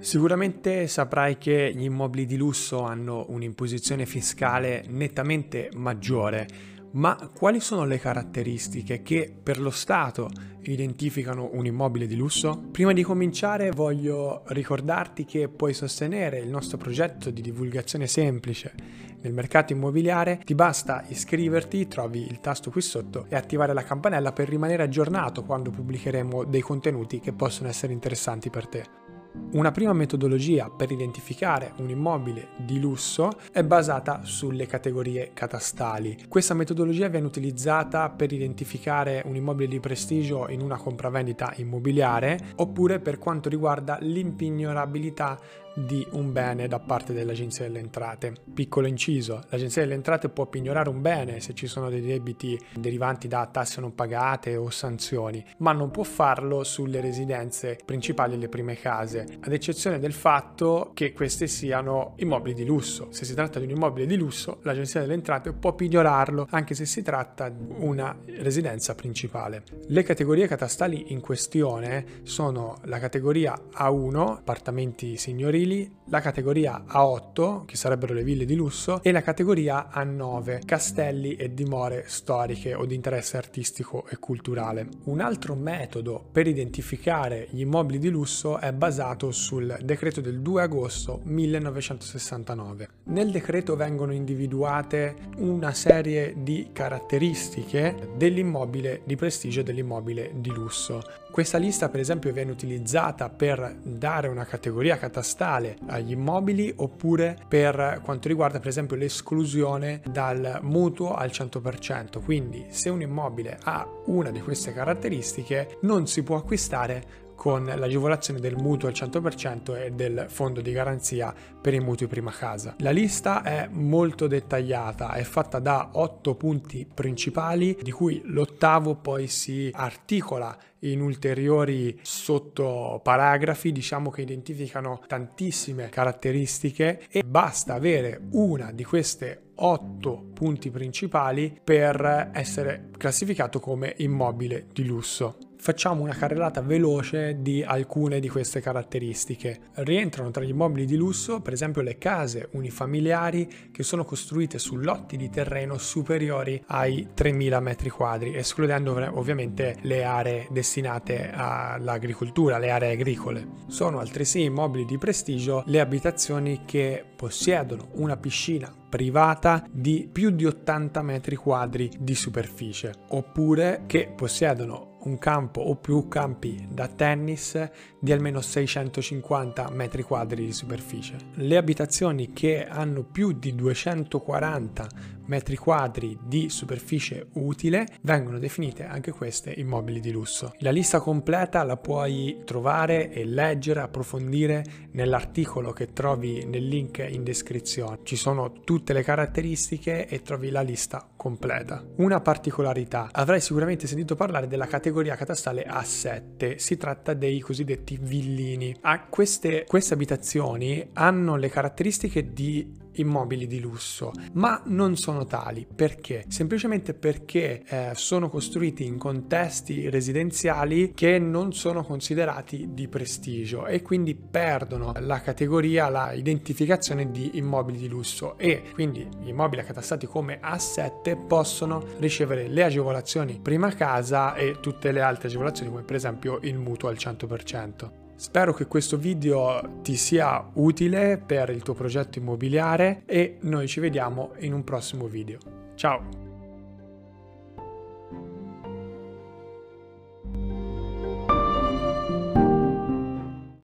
Sicuramente saprai che gli immobili di lusso hanno un'imposizione fiscale nettamente maggiore, ma quali sono le caratteristiche che per lo Stato identificano un immobile di lusso? Prima di cominciare voglio ricordarti che puoi sostenere il nostro progetto di divulgazione semplice nel mercato immobiliare, ti basta iscriverti, trovi il tasto qui sotto e attivare la campanella per rimanere aggiornato quando pubblicheremo dei contenuti che possono essere interessanti per te. Una prima metodologia per identificare un immobile di lusso è basata sulle categorie catastali. Questa metodologia viene utilizzata per identificare un immobile di prestigio in una compravendita immobiliare oppure per quanto riguarda l'impignorabilità di un bene da parte dell'Agenzia delle Entrate. Piccolo inciso, l'Agenzia delle Entrate può pignorare un bene se ci sono dei debiti derivanti da tasse non pagate o sanzioni, ma non può farlo sulle residenze principali e le prime case, ad eccezione del fatto che queste siano immobili di lusso. Se si tratta di un immobile di lusso, l'Agenzia delle Entrate può pignorarlo anche se si tratta di una residenza principale. Le categorie catastali in questione sono la categoria A1, appartamenti signorili, mobili, la categoria A8, che sarebbero le ville di lusso, e la categoria A9, castelli e dimore storiche o di interesse artistico e culturale. Un altro metodo per identificare gli immobili di lusso è basato sul decreto del 2 agosto 1969. Nel decreto vengono individuate una serie di caratteristiche dell'immobile di prestigio e dell'immobile di lusso. Questa lista per esempio viene utilizzata per dare una categoria catastale agli immobili oppure per quanto riguarda per esempio l'esclusione dal mutuo al 100%. Quindi se un immobile ha una di queste caratteristiche non si può acquistare con l'agevolazione del mutuo al 100% e del fondo di garanzia per i mutui prima casa. La lista è molto dettagliata, è fatta da otto punti principali, di cui l'ottavo poi si articola in ulteriori sottoparagrafi, diciamo che identificano tantissime caratteristiche e basta avere una di queste otto punti principali per essere classificato come immobile di lusso facciamo una carrellata veloce di alcune di queste caratteristiche. Rientrano tra gli immobili di lusso, per esempio, le case unifamiliari che sono costruite su lotti di terreno superiori ai 3000 metri quadri, escludendo ovviamente le aree destinate all'agricoltura, le aree agricole. Sono altresì immobili di prestigio le abitazioni che possiedono una piscina privata di più di 80 metri quadri di superficie, oppure che possiedono un campo o più campi da tennis di almeno 650 metri quadri di superficie. Le abitazioni che hanno più di 240 metri quadri di superficie utile vengono definite anche queste immobili di lusso. La lista completa la puoi trovare e leggere, approfondire nell'articolo che trovi nel link in descrizione. Ci sono tutte le caratteristiche e trovi la lista completa. Una particolarità, avrai sicuramente sentito parlare della categoria catastale A7, si tratta dei cosiddetti villini. Ah, queste, queste abitazioni hanno le caratteristiche di immobili di lusso, ma non sono tali. Perché? Semplicemente perché eh, sono costruiti in contesti residenziali che non sono considerati di prestigio e quindi perdono la categoria, la identificazione di immobili di lusso e quindi gli immobili accatastati come A7 possono ricevere le agevolazioni prima casa e tutte le altre agevolazioni come per esempio il mutuo al 100%. Spero che questo video ti sia utile per il tuo progetto immobiliare e noi ci vediamo in un prossimo video. Ciao!